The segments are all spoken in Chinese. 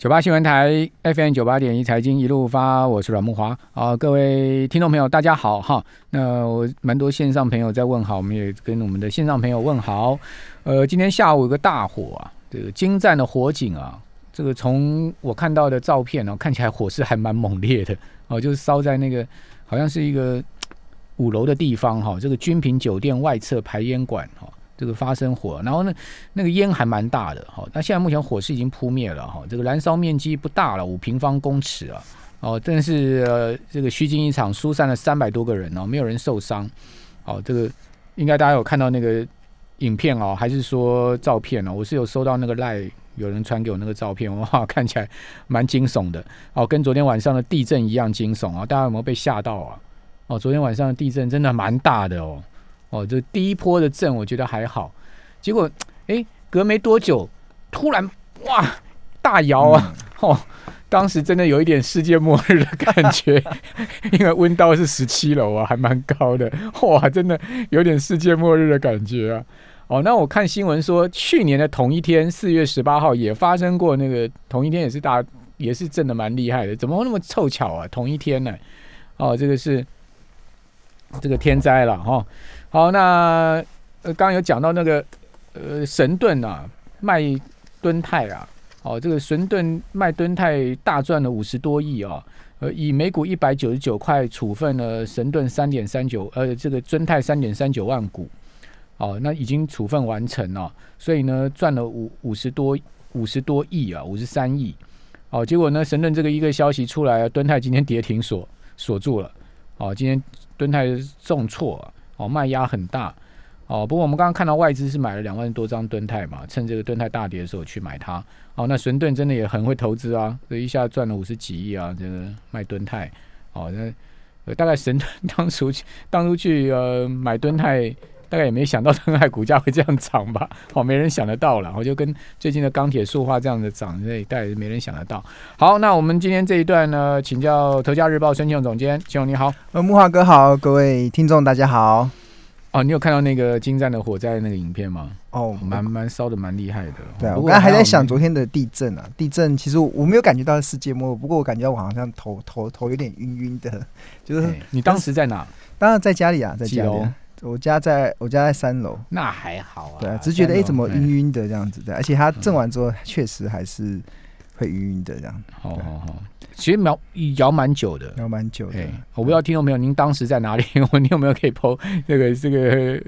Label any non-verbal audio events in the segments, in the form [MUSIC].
九八新闻台 FM 九八点一财经一路发，我是阮木华啊，各位听众朋友，大家好哈。那我蛮多线上朋友在问好，我们也跟我们的线上朋友问好。呃，今天下午有个大火啊，这个精湛的火警啊，这个从我看到的照片呢，看起来火势还蛮猛烈的哦，就是烧在那个好像是一个五楼的地方哈，这个君品酒店外侧排烟管哈。这个发生火，然后呢，那个烟还蛮大的，哈。那现在目前火势已经扑灭了，哈。这个燃烧面积不大了，五平方公尺啊，哦，但是呃，这个虚惊一场，疏散了三百多个人哦，没有人受伤，哦，这个应该大家有看到那个影片哦，还是说照片哦？我是有收到那个赖有人传给我那个照片，哇，看起来蛮惊悚的，哦，跟昨天晚上的地震一样惊悚啊！大家有没有被吓到啊？哦，昨天晚上的地震真的蛮大的哦。哦，这第一波的震我觉得还好，结果哎，隔没多久，突然哇，大摇啊！哦，当时真的有一点世界末日的感觉，[LAUGHS] 因为温刀是十七楼啊，还蛮高的，哇，真的有点世界末日的感觉啊！哦，那我看新闻说，去年的同一天，四月十八号也发生过那个同一天也是大，也是震的蛮厉害的，怎么会那么凑巧啊？同一天呢？哦，这个是这个天灾了哈。好，那呃，刚刚有讲到那个呃，神盾啊，卖吨泰啊，哦，这个神盾卖吨泰大赚了五十多亿啊，呃，以每股一百九十九块处分了神盾三点三九，呃，这个尊泰三点三九万股，哦，那已经处分完成了，所以呢，赚了五五十多五十多亿啊，五十三亿，哦，结果呢，神盾这个一个消息出来，敦泰今天跌停锁锁住了，哦，今天敦泰重挫啊。哦，卖压很大，哦，不过我们刚刚看到外资是买了两万多张吨泰嘛，趁这个吨泰大跌的时候去买它。哦，那神盾真的也很会投资啊，这一下赚了五十几亿啊，这个卖吨泰。哦，那大概神盾 [LAUGHS] 当初去当初去呃买吨泰，大概也没想到 [LAUGHS] 吨泰股价会这样涨吧？哦，没人想得到了，我就跟最近的钢铁塑化这样的涨，那大概没人想得到。好，那我们今天这一段呢，请教《头家日报》孙庆总监，庆总你好，呃，木华哥好，各位听众大家好。哦，你有看到那个精湛的火灾那个影片吗？哦，蛮蛮烧的蛮厉害的。对啊，我刚才还在想昨天的地震啊，地震其实我没有感觉到世界末日，不过我感觉我好像头头头有点晕晕的。就是你当时在哪？当然在家里啊，在家里。我家在我家在三楼。那还好啊。对啊，只觉得哎怎么晕晕的这样子的，而且他震完之后确实还是会晕晕的这样。好好好。其实摇摇蛮久的，摇蛮久的。我不知道听众朋友，您当时在哪里？[LAUGHS] 我你有没有可以抛那个这个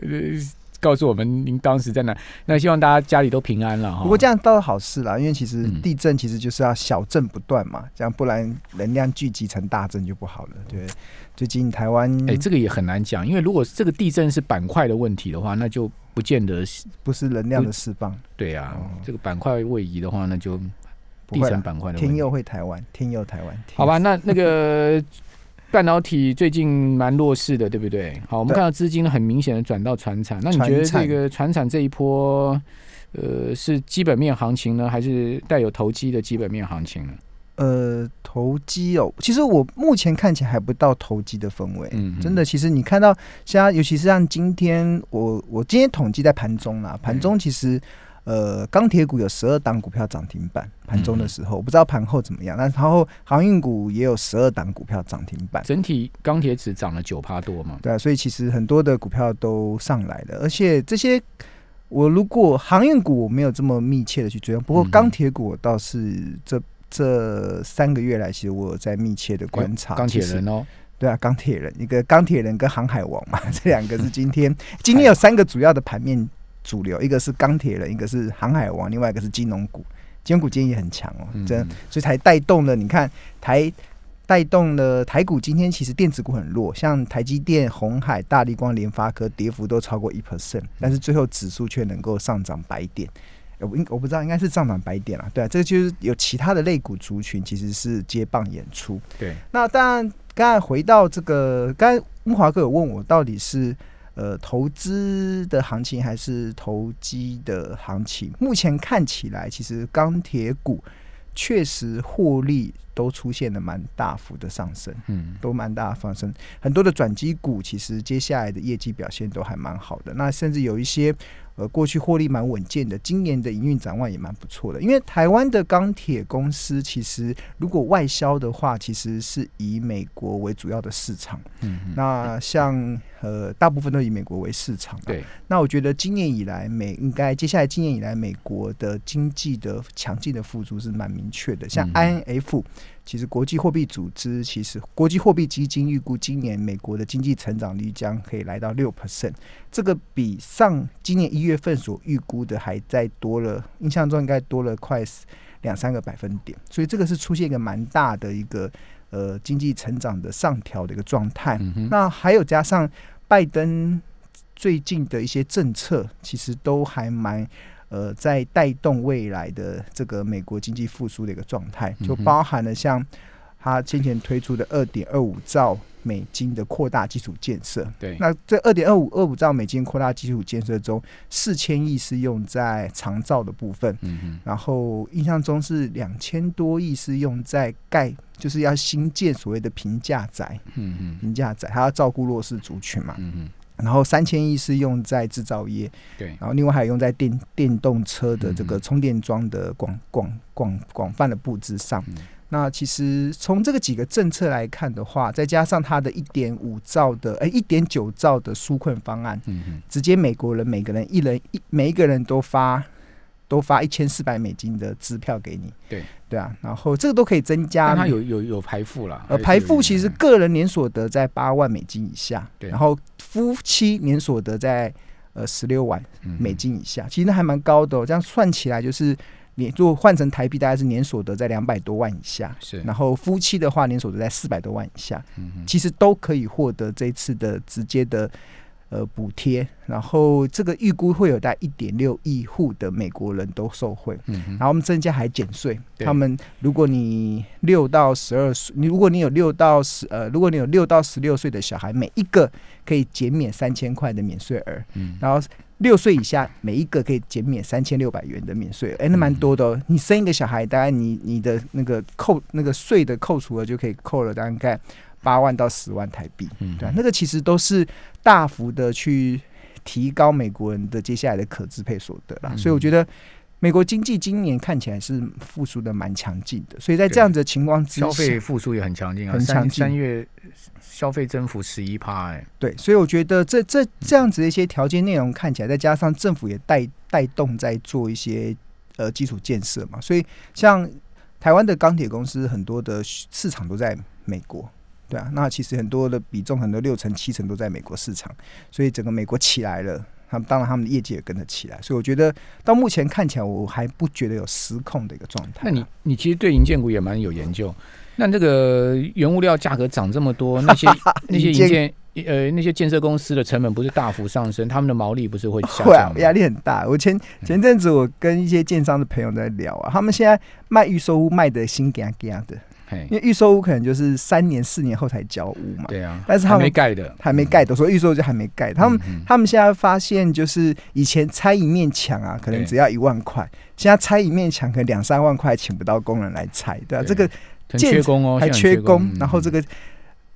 告诉我们您当时在哪？那希望大家家里都平安了。不过这样倒是好事啦，因为其实地震其实就是要小震不断嘛，这样不然能量聚集成大震就不好了。对，最近台湾哎，这个也很难讲，因为如果这个地震是板块的问题的话，那就不见得不是能量的释放。对呀，这个板块位移的话，那就。地产板块的天佑会台湾，天佑台湾，好吧，那那个半导体最近蛮弱势的，对不对？好，我们看到资金很明显的转到船产，那你觉得这个船产这一波，呃，是基本面行情呢，还是带有投机的基本面行情呢？呃，投机哦，其实我目前看起来还不到投机的氛围，嗯，真的，其实你看到现在，尤其是像今天，我我今天统计在盘中啦，盘中其实。呃，钢铁股有十二档股票涨停板，盘中的时候我不知道盘后怎么样，但然后航运股也有十二档股票涨停板，整体钢铁只涨了九趴多嘛？对啊，所以其实很多的股票都上来了，而且这些我如果航运股我没有这么密切的去追，不过钢铁股倒是这这三个月来，其实我有在密切的观察钢铁人哦，对啊，钢铁人一个钢铁人跟航海王嘛，[LAUGHS] 这两个是今天今天有三个主要的盘面。主流一个是钢铁人，一个是航海王，另外一个是金融股。金融股今天也很强哦，真所以才带动了。你看台带动了台股，今天其实电子股很弱，像台积电、红海、大力光、联发科，跌幅都超过一 percent，但是最后指数却能够上涨百点。我应我不知道应该是上涨百点了，对啊，这个就是有其他的类股族群其实是接棒演出。对，那当然刚才回到这个，刚才木华哥有问我到底是。呃，投资的行情还是投机的行情？目前看起来，其实钢铁股确实获利都出现了蛮大幅的上升，嗯，都蛮大的上升。很多的转机股其实接下来的业绩表现都还蛮好的。那甚至有一些。呃过去获利蛮稳健的，今年的营运展望也蛮不错的。因为台湾的钢铁公司其实如果外销的话，其实是以美国为主要的市场。嗯，那像呃大部分都以美国为市场。对，那我觉得今年以来美应该接下来今年以来美国的经济的强劲的复苏是蛮明确的，像 INF。其实国际货币组织，其实国际货币基金预估今年美国的经济成长率将可以来到六 percent，这个比上今年一月份所预估的还再多了，印象中应该多了快两三个百分点，所以这个是出现一个蛮大的一个呃经济成长的上调的一个状态。那还有加上拜登最近的一些政策，其实都还蛮。呃，在带动未来的这个美国经济复苏的一个状态，就包含了像他先前推出的二点二五兆美金的扩大基础建设。对，那这二点二五二五兆美金扩大基础建设中，四千亿是用在长造的部分，嗯然后印象中是两千多亿是用在盖，就是要新建所谓的平价宅，嗯嗯，平价宅，它要照顾弱势族群嘛，嗯嗯。然后三千亿是用在制造业，对，然后另外还有用在电电动车的这个充电桩的广广广广泛的布置上。那其实从这个几个政策来看的话，再加上它的一点五兆的哎一点九兆的纾困方案，嗯直接美国人每个人一人一每一个人都发。都发一千四百美金的支票给你，对。对啊，然后这个都可以增加，它有有有排付了，呃，排付其实个人年所得在八万美金以下，对，然后夫妻年所得在呃十六万美金以下，其实那还蛮高的，这样算起来就是年如果换成台币大概是年所得在两百多万以下，是，然后夫妻的话年所得在四百多万以下，嗯其实都可以获得这次的直接的。呃，补贴，然后这个预估会有在一点六亿户的美国人都受惠，嗯，然后我们增加还减税，他们如果你六到十二岁，你如果你有六到十呃，如果你有六到十六岁的小孩，每一个可以减免三千块的免税额，嗯，然后六岁以下每一个可以减免三千六百元的免税额，哎，那蛮多的哦。你生一个小孩，大概你你的那个扣那个税的扣除额就可以扣了大概。八万到十万台币，嗯，对，那个其实都是大幅的去提高美国人的接下来的可支配所得啦。所以我觉得美国经济今年看起来是复苏的蛮强劲的，所以在这样子的情况之下，消费复苏也很强劲啊，很强劲。三月消费增幅十一趴，哎，对，所以我觉得这这这样子的一些条件内容看起来，再加上政府也带带动在做一些呃基础建设嘛，所以像台湾的钢铁公司很多的市场都在美国。对啊，那其实很多的比重，很多六成七成都在美国市场，所以整个美国起来了，他们当然他们的业绩也跟着起来，所以我觉得到目前看起来，我还不觉得有失控的一个状态。那你你其实对银建股也蛮有研究，那这个原物料价格涨这么多，那些 [LAUGHS] 那些银建呃那些建设公司的成本不是大幅上升，他们的毛利不是会下降？压力很大。我前前阵子我跟一些建商的朋友在聊啊，他们现在卖预售屋卖的心嘎嘎的。因为预售屋可能就是三年四年后才交屋嘛，对啊，但是他们没盖的，还没盖的，所以预售就还没盖。他们他们现在发现，就是以前拆一面墙啊，可能只要一万块，现在拆一面墙可能两三万块，请不到工人来拆，对啊，这个缺工哦，还缺工，然后这个。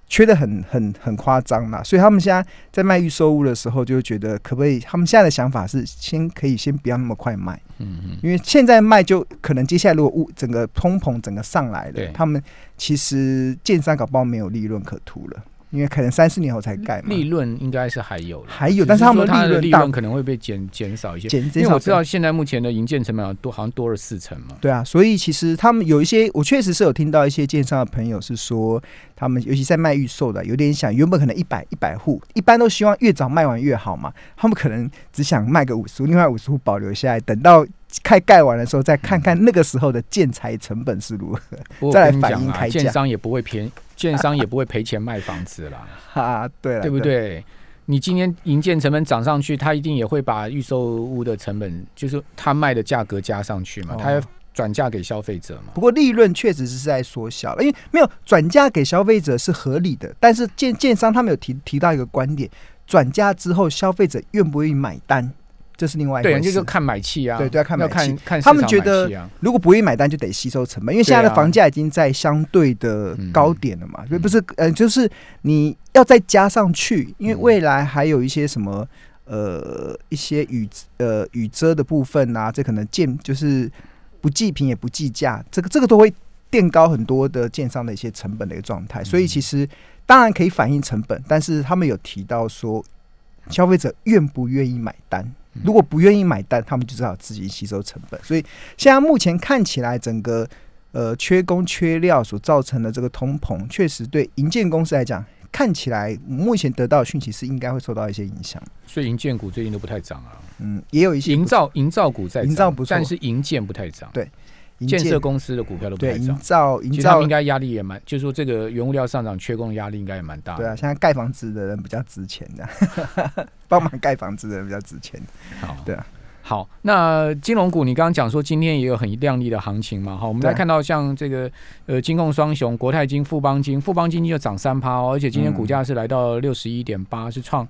缺的很很很夸张啦，所以他们现在在卖预售屋的时候，就觉得可不可以？他们现在的想法是，先可以先不要那么快卖，嗯嗯，因为现在卖就可能接下来如果物整个通膨整个上来了，他们其实建商搞不好没有利润可图了。因为可能三四年后才盖嘛，利润应该是还有，还有，但是他们的利润可能会被减减少一些，减因为我知道现在目前的营建成本多，好像多了四成嘛。对啊，所以其实他们有一些，我确实是有听到一些建商的朋友是说，他们尤其在卖预售的，有点想原本可能一百一百户，一般都希望越早卖完越好嘛，他们可能只想卖个五十户，另外五十户保留下来，等到。开盖完的时候，再看看那个时候的建材成本是如何，再来反映开价。建商也不会便，[LAUGHS] 建商也不会赔钱卖房子啦。[LAUGHS] 哈，对，对不对？你今天营建成本涨上去，他一定也会把预售屋的成本，就是他卖的价格加上去嘛，他要转嫁给消费者嘛。不过利润确实是在缩小了，因为没有转嫁给消费者是合理的，但是建建商他们有提提到一个观点，转嫁之后消费者愿不愿意买单？这是另外一对，就是看买气啊，对，都要看买气。看他们觉得，如果不愿意买单，就得吸收成本，因为现在的房价已经在相对的高点了嘛。所以不是，呃，就是你要再加上去，因为未来还有一些什么呃一些雨呃雨遮的部分啊，这可能建就是不计平也不计价，这个这个都会垫高很多的建商的一些成本的一个状态。所以其实当然可以反映成本，但是他们有提到说，消费者愿不愿意买单？如果不愿意买单，他们就只好自己吸收成本。所以现在目前看起来，整个呃缺工缺料所造成的这个通膨，确实对银建公司来讲。看起来目前得到的讯息是应该会受到一些影响，所以银建股最近都不太涨啊。嗯，也有一些营造营造股在营造不错，但是银建不太涨。对，建设公司的股票都不太涨。营造营造应该压力也蛮，就是说这个原物料上涨、缺工的压力应该也蛮大。对啊，现在盖房子的人比较值钱的，[LAUGHS] 帮忙盖房子的人比较值钱。好，对啊。好，那金融股你刚刚讲说今天也有很亮丽的行情嘛？好，我们来看到像这个呃金控双雄国泰金、富邦金，富邦金就涨三趴哦，而且今天股价是来到六十一点八，是创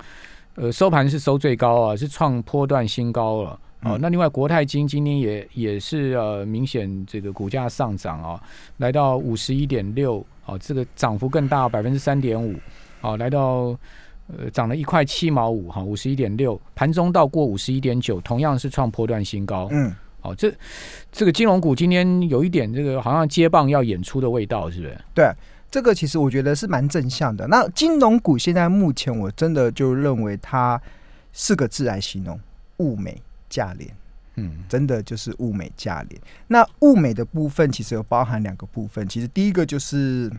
呃收盘是收最高啊，是创波段新高了哦。那另外国泰金今天也也是呃明显这个股价上涨啊，来到五十一点六哦，这个涨幅更大，百分之三点五哦，来到。呃，涨了一块七毛五哈，五十一点六，盘中到过五十一点九，同样是创波段新高。嗯，哦，这这个金融股今天有一点这个好像接棒要演出的味道，是不是？对，这个其实我觉得是蛮正向的。那金融股现在目前我真的就认为它四个字来形容：物美价廉。嗯，真的就是物美价廉。那物美的部分其实有包含两个部分，其实第一个就是。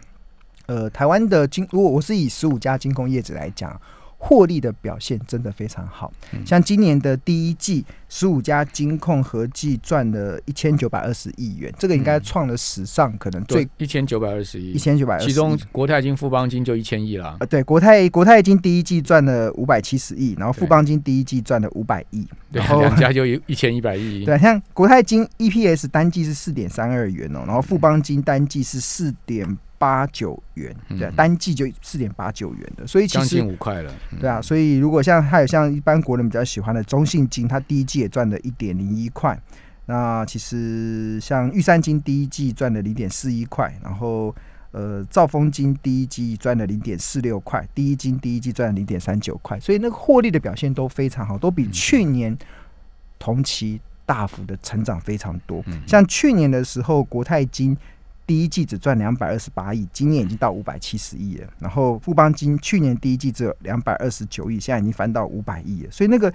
呃，台湾的金，如果我是以十五家金控业者来讲，获利的表现真的非常好。像今年的第一季，十五家金控合计赚了一千九百二十亿元，这个应该创了史上可能最一千九百二十亿，一千九百，其中国泰金、富邦金就一千亿了。呃，对，国泰国泰金第一季赚了五百七十亿，然后富邦金第一季赚了五百亿，然后两家就一 [LAUGHS] 一千一百亿。对，像国泰金 EPS 单季是四点三二元哦，然后富邦金单季是四点。八九元，对，单季就四点八九元的，所以其实五块了，对啊，所以如果像还有像一般国人比较喜欢的中信金，它第一季也赚了一点零一块，那其实像玉山金第一季赚了零点四一块，然后呃兆丰金第一季赚了零点四六块，第一金第一季赚了零点三九块，所以那个获利的表现都非常好，都比去年同期大幅的成长非常多，像去年的时候国泰金。第一季只赚两百二十八亿，今年已经到五百七十亿了。然后富邦金去年第一季只有两百二十九亿，现在已经翻到五百亿了。所以那个。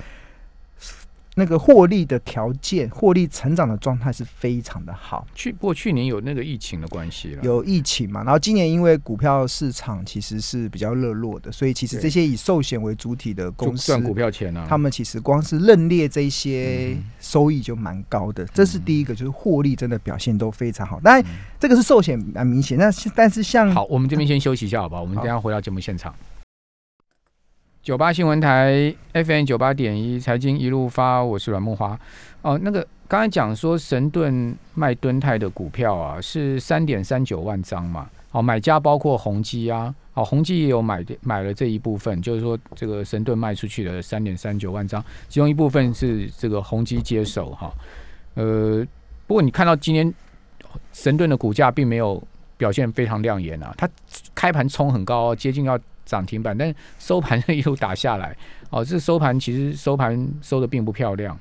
那个获利的条件、获利成长的状态是非常的好。去不过去年有那个疫情的关系了，有疫情嘛？然后今年因为股票市场其实是比较热络的，所以其实这些以寿险为主体的公司赚股票钱啊，他们其实光是认列这些收益就蛮高的。这是第一个，就是获利真的表现都非常好。当然，这个是寿险蛮明显。那但是像好，我们这边先休息一下，好吧？我们等下回到节目现场。九八新闻台 FM 九八点一财经一路发，我是阮木华。哦，那个刚才讲说神盾卖敦泰的股票啊，是三点三九万张嘛。哦，买家包括宏基啊，哦，宏基也有买买了这一部分，就是说这个神盾卖出去的三点三九万张，其中一部分是这个宏基接手哈。呃，不过你看到今天神盾的股价并没有表现非常亮眼啊，它开盘冲很高，接近要。涨停板，但收盘 [LAUGHS] 一路打下来，哦，这收盘其实收盘收的并不漂亮，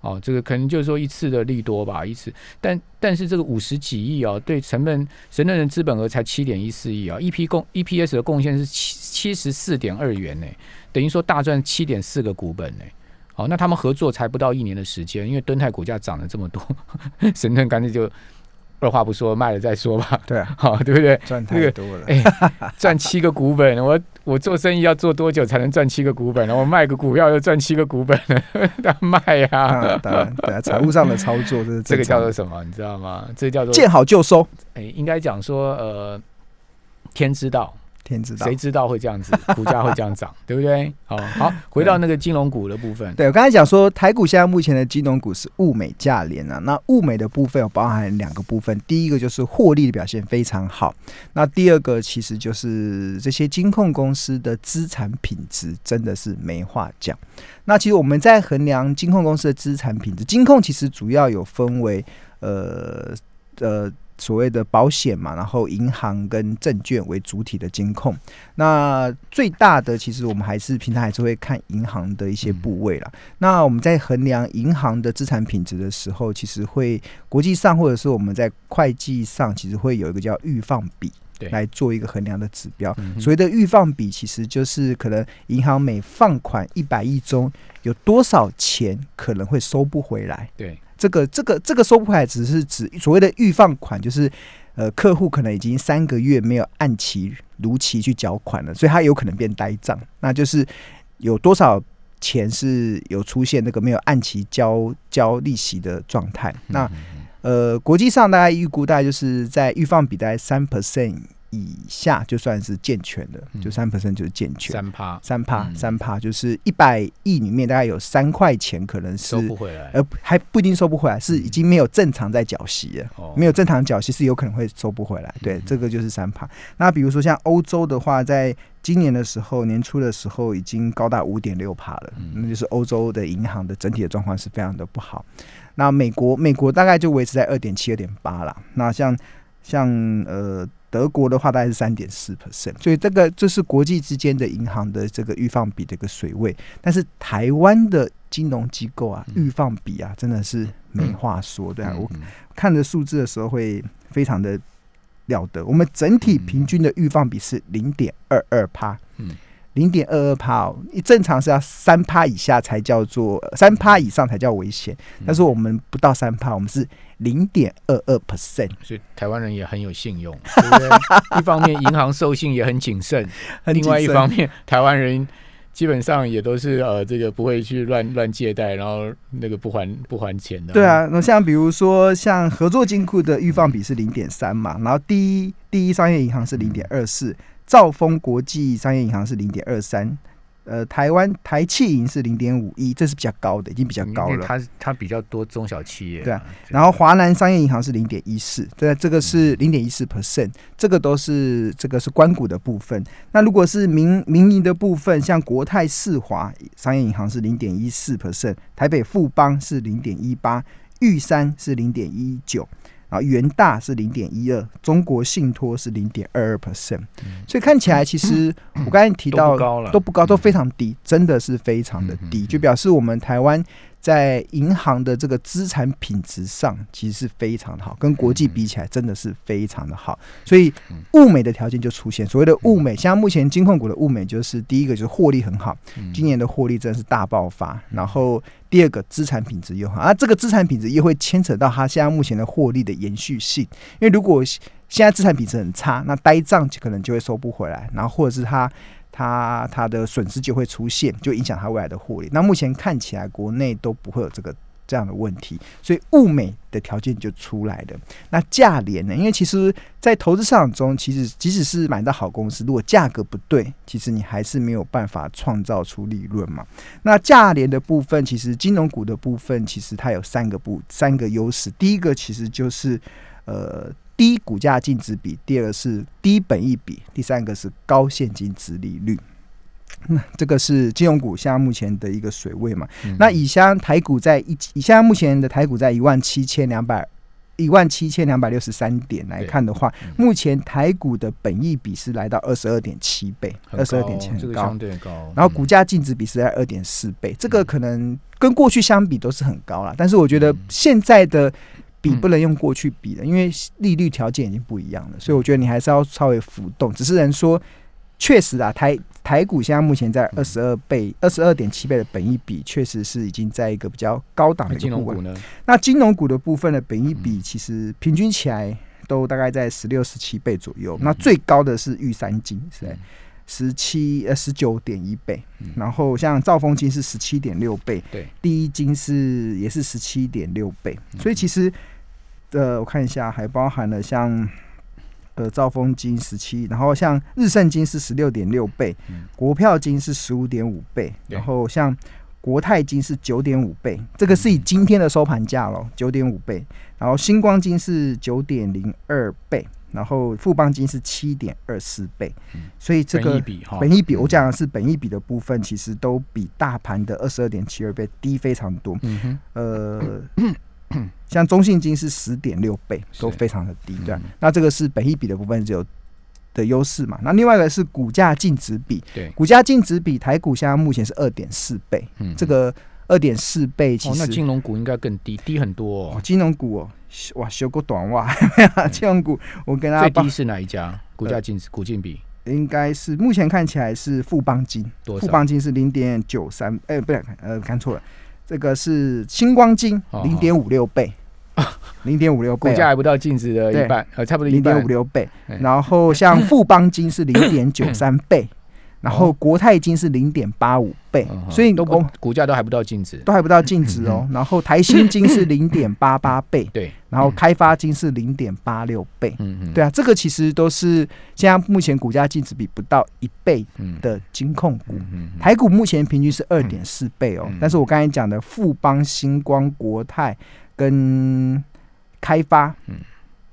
哦，这个可能就是说一次的利多吧，一次，但但是这个五十几亿哦，对成本神盾的资本额才七点一四亿啊，E P 贡 E P S 的贡献是七七十四点二元呢，等于说大赚七点四个股本呢，哦，那他们合作才不到一年的时间，因为敦泰股价涨了这么多，[LAUGHS] 神盾干脆就。二话不说卖了再说吧，对啊，[LAUGHS] 好对不对？赚太多了，哎，赚七个股本，我我做生意要做多久才能赚七个股本呢？我卖个股票又赚七个股本，[LAUGHS] 要卖呀！当然，对啊，财务上的操作这是这个叫做什么？你知道吗？这叫做见好就收。哎，应该讲说呃，天之道。天知道，谁知道会这样子，股价会这样涨，[LAUGHS] 对不对？好好，回到那个金融股的部分。对我刚才讲说，台股现在目前的金融股是物美价廉啊。那物美的部分有包含两个部分，第一个就是获利的表现非常好，那第二个其实就是这些金控公司的资产品质真的是没话讲。那其实我们在衡量金控公司的资产品质，金控其实主要有分为呃呃。所谓的保险嘛，然后银行跟证券为主体的监控。那最大的其实我们还是平常还是会看银行的一些部位啦。那我们在衡量银行的资产品质的时候，其实会国际上或者是我们在会计上，其实会有一个叫预放比。来做一个衡量的指标，所谓的预放比，其实就是可能银行每放款一百亿中有多少钱可能会收不回来。对，这个这个这个收不回来，只是指所谓的预放款，就是呃客户可能已经三个月没有按期如期去缴款了，所以他有可能变呆账，那就是有多少钱是有出现那个没有按期交交利息的状态。那呃，国际上大概预估大概就是在预放比大概三 percent 以下就算是健全的，就三 percent 就是健全。三趴，三趴，三趴，就是一百亿里面大概有三块钱可能是收不回来，呃，还不一定收不回来，是已经没有正常在缴息了，没有正常缴息是有可能会收不回来。对，这个就是三趴。那比如说像欧洲的话，在今年的时候年初的时候已经高达五点六帕了，那就是欧洲的银行的整体的状况是非常的不好。那美国，美国大概就维持在二点七、二点八了。那像像呃德国的话，大概是三点四 percent。所以这个这是国际之间的银行的这个预放比的一个水位。但是台湾的金融机构啊，预放比啊，真的是没话说。对啊，我看着数字的时候会非常的了得。我们整体平均的预放比是零点二二趴。嗯。零点二二帕哦，你正常是要三趴以下才叫做三趴以上才叫危险，但是我们不到三趴，我们是零点二二 percent，所以台湾人也很有信用，[LAUGHS] 对不对？一方面银行授信也很谨慎，另外一方面台湾人基本上也都是呃这个不会去乱乱借贷，然后那个不还不还钱的。对啊，那像比如说像合作金库的预放比是零点三嘛，然后第一第一商业银行是零点二四。兆丰国际商业银行是零点二三，呃，台湾台气银是零点五一，这是比较高的，已经比较高了。它它比较多中小企业。对啊，然后华南商业银行是零点一四，对，这个是零点一四 percent，这个都是这个是关股的部分。那如果是民民营的部分，像国泰世华商业银行是零点一四 percent，台北富邦是零点一八，玉山是零点一九。啊，元大是零点一二，中国信托是零点二二 percent，所以看起来其实我刚才提到都不高，都非常低，真的是非常的低，就表示我们台湾。在银行的这个资产品质上，其实是非常的好，跟国际比起来，真的是非常的好。所以物美的条件就出现，所谓的物美，像目前金控股的物美，就是第一个就是获利很好，今年的获利真的是大爆发。然后第二个资产品质又好，而这个资产品质又会牵扯到它现在目前的获利的延续性。因为如果现在资产品质很差，那呆账可能就会收不回来，然后或者是它。它它的损失就会出现，就影响它未来的获利。那目前看起来，国内都不会有这个这样的问题，所以物美的条件就出来了。那价廉呢？因为其实，在投资市场中，其实即使是买到好公司，如果价格不对，其实你还是没有办法创造出利润嘛。那价廉的部分，其实金融股的部分，其实它有三个部三个优势。第一个其实就是呃。低股价净值比，第二个是低本益比，第三个是高现金值利率。那这个是金融股现在目前的一个水位嘛？那以下台股在一，以现在目前的台股在一万七千两百一万七千两百六十三点来看的话，目前台股的本益比是来到二十二点七倍，二十二点七很高，高。然后股价净值比是在二点四倍，这个可能跟过去相比都是很高了。但是我觉得现在的。比不能用过去比的，因为利率条件已经不一样了，所以我觉得你还是要稍微浮动。只是人说，确实啊，台台股现在目前在二十二倍、二十二点七倍的本益比，确实是已经在一个比较高档的金融股呢。那金融股的部分的本益比，其实平均起来都大概在十六、十七倍左右。那最高的是玉山金是在十七呃十九点一倍，然后像兆丰金是十七点六倍，对，第一金是也是十七点六倍，所以其实。呃，我看一下，还包含了像呃兆丰金十七，然后像日盛金是十六点六倍，国票金是十五点五倍，然后像国泰金是九点五倍，这个是以今天的收盘价咯，九点五倍，然后星光金是九点零二倍，然后富邦金是七点二四倍，所以这个本一比，我讲的是本一比的部分，其实都比大盘的二十二点七二倍低非常多。嗯哼，呃。[COUGHS] 像中信金是十点六倍，都非常的低，对那这个是本益比的部分只有的优势嘛。那另外一个是股价净值比，对，股价净值比台股现在目前是二点四倍，嗯这个二点四倍其哦，那实金融股应该更低，低很多哦哦。金融股哦，哇修过短袜，[LAUGHS] 金融股我跟大家报最低是哪一家？股价净值股净比应该是目前看起来是富邦金，富？邦金是零点九三，哎，不对，呃，看错了，这个是星光金哦零点五六倍，零点五六倍哦，[LAUGHS] 股价还不到净值的一半，呃，差不多零点五。六倍。哎，然后像富邦金是零点九三倍，然后国泰金是零点八五倍嗯，所以都不哦。股价都还不到净值。都还不到净值哦。然后台新金是零点八八倍，[COUGHS] 对，然后开发金是零点八六倍。嗯嗯，对啊，这个其实都是现在目前股价净值比不到一倍嗯。的金控股。嗯台股目前平均是二点四倍哦，嗯。但是我刚才讲的富邦、星光、国泰跟开发，嗯。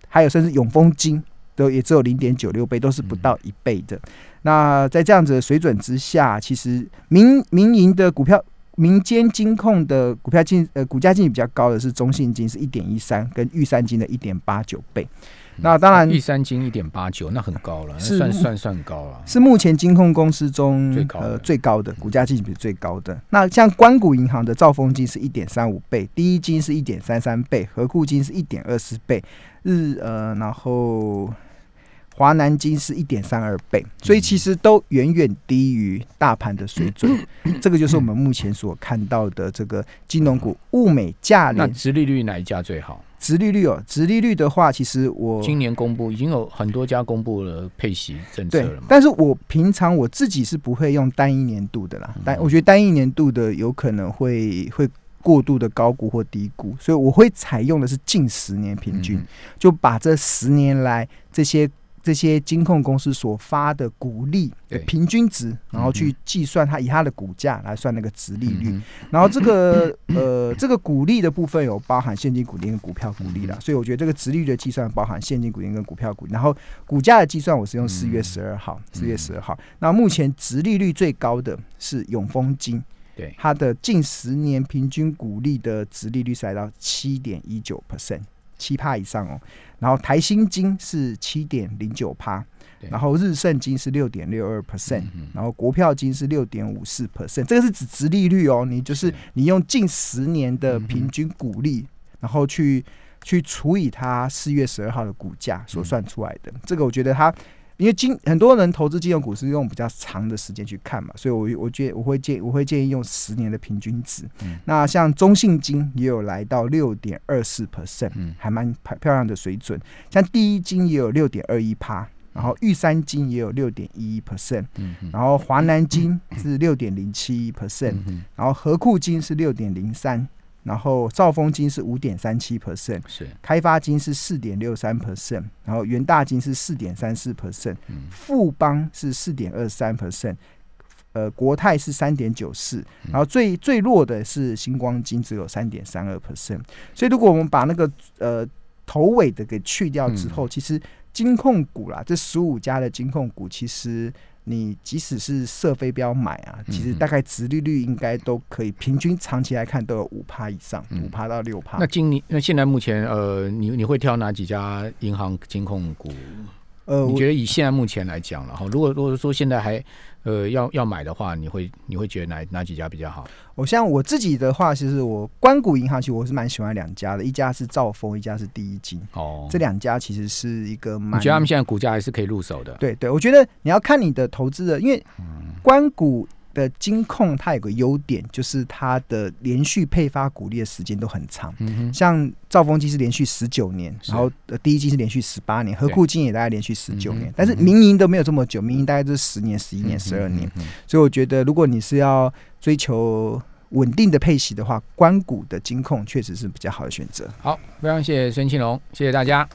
还有甚至永丰金都也只有零点九六倍，都是不到一倍的。那在这样子的水准之下，其实民民营的股票。民间金控的股票净呃股价净值比较高的是中信金是一点一三，跟玉山金的一点八九倍。那当然玉山金一点八九，那很高了，那是算算算高了。是目前金控公司中最高呃最高的股价净比最高的。那像关谷银行的兆丰金是一点三五倍，第一金是一点三三倍，和库金是一点二四倍，日呃然后华南金是一点三二倍，所以其实都远远低于大盘的水准。[COUGHS] 这个就是我们目前所看到的这个金融股物美价廉那殖利率哪一家最好？殖利率哦，殖利率的话，其实我今年公布已经有很多家公布了配息政策了嘛？，但是我平常我自己是不会用单一年度的啦，嗯但我觉得单一年度的有可能会会过度的高估或低估，所以我会采用的是近十年平均，嗯就把这十年来这些这些金控公司所发的股利的平均值，然后嗯去计算它以它的股价来算那个值利率。嗯然后这个 [COUGHS] 呃，这个股利的部分有包含现金股利跟股票股利啦，嗯所以我觉得这个值率的计算包含现金股利跟股票股利。然后股价的计算我是用嗯四月十二号，四、月十二号。那目前值利率最高的是永丰金，对。它的近十年平均股利的值利率是来到七点一九 percent，七趴以上哦。然后台新金是七点零九趴，然后日盛金是六点六二 percent，然后国票金是六点五四 percent，这个是指值利率哦，你就是是你用近十年的平均股利，然后去去除以它四月十二号的股价所算出来的，这个我觉得它。因为金很多人投资金融股是用比较长的时间去看嘛，所以我我觉得我会建我会建议用十年的平均值。嗯那像中信金也有来到六点二四 percent，嗯还蛮漂漂亮的水准。像第一金也有六点二一趴，然后玉山金也有六点一一 percent，然后华南金是六点零七 percent，然后和库金是六点零三，然后兆丰金是五点三七 percent，是开发金是四点六三 percent，然后元大金是四点三四 percent，嗯富邦是四点二三 percent。呃，国泰是三点九四，嗯然后最最弱的是星光金，只有三点三二 percent。所以如果我们把那个呃头尾的给去掉之嗯后，其实金控股啦，这十五家的金控股，其实你即使是设飞镖买啊，其实嗯大概殖利率应该都可以，平均长期来看都有五趴以上，嗯五趴到六趴那。今年那现在目前呃，你你会挑哪几家银行金控股？呃，我你觉得以现在目前来讲了哈，如果如果说现在还呃要要买的话，你会你会觉得哪哪几家比较好？我像我自己的话，其实我关谷银行，其实我是蛮喜欢两家的，一家是兆丰，一家是第一金，哦，这两家其实是一个你蛮觉得他们现在股价还是可以入手的？对对，我觉得你要看你的投资的，因为关谷的金控它有个优点，就是它的连续配发股利的时间都很长。嗯哼，像兆丰金是连续十九年，然后呃第一金是连续十八年，和库金也大概连续十九年，但是民营都没有这么久，民营大概就是十年、十一年、十二年。所以我觉得，如果你是要追求稳定的配息的话，关谷的金控确实是比较好的选择。好，非常谢谢孙庆龙，谢谢大家。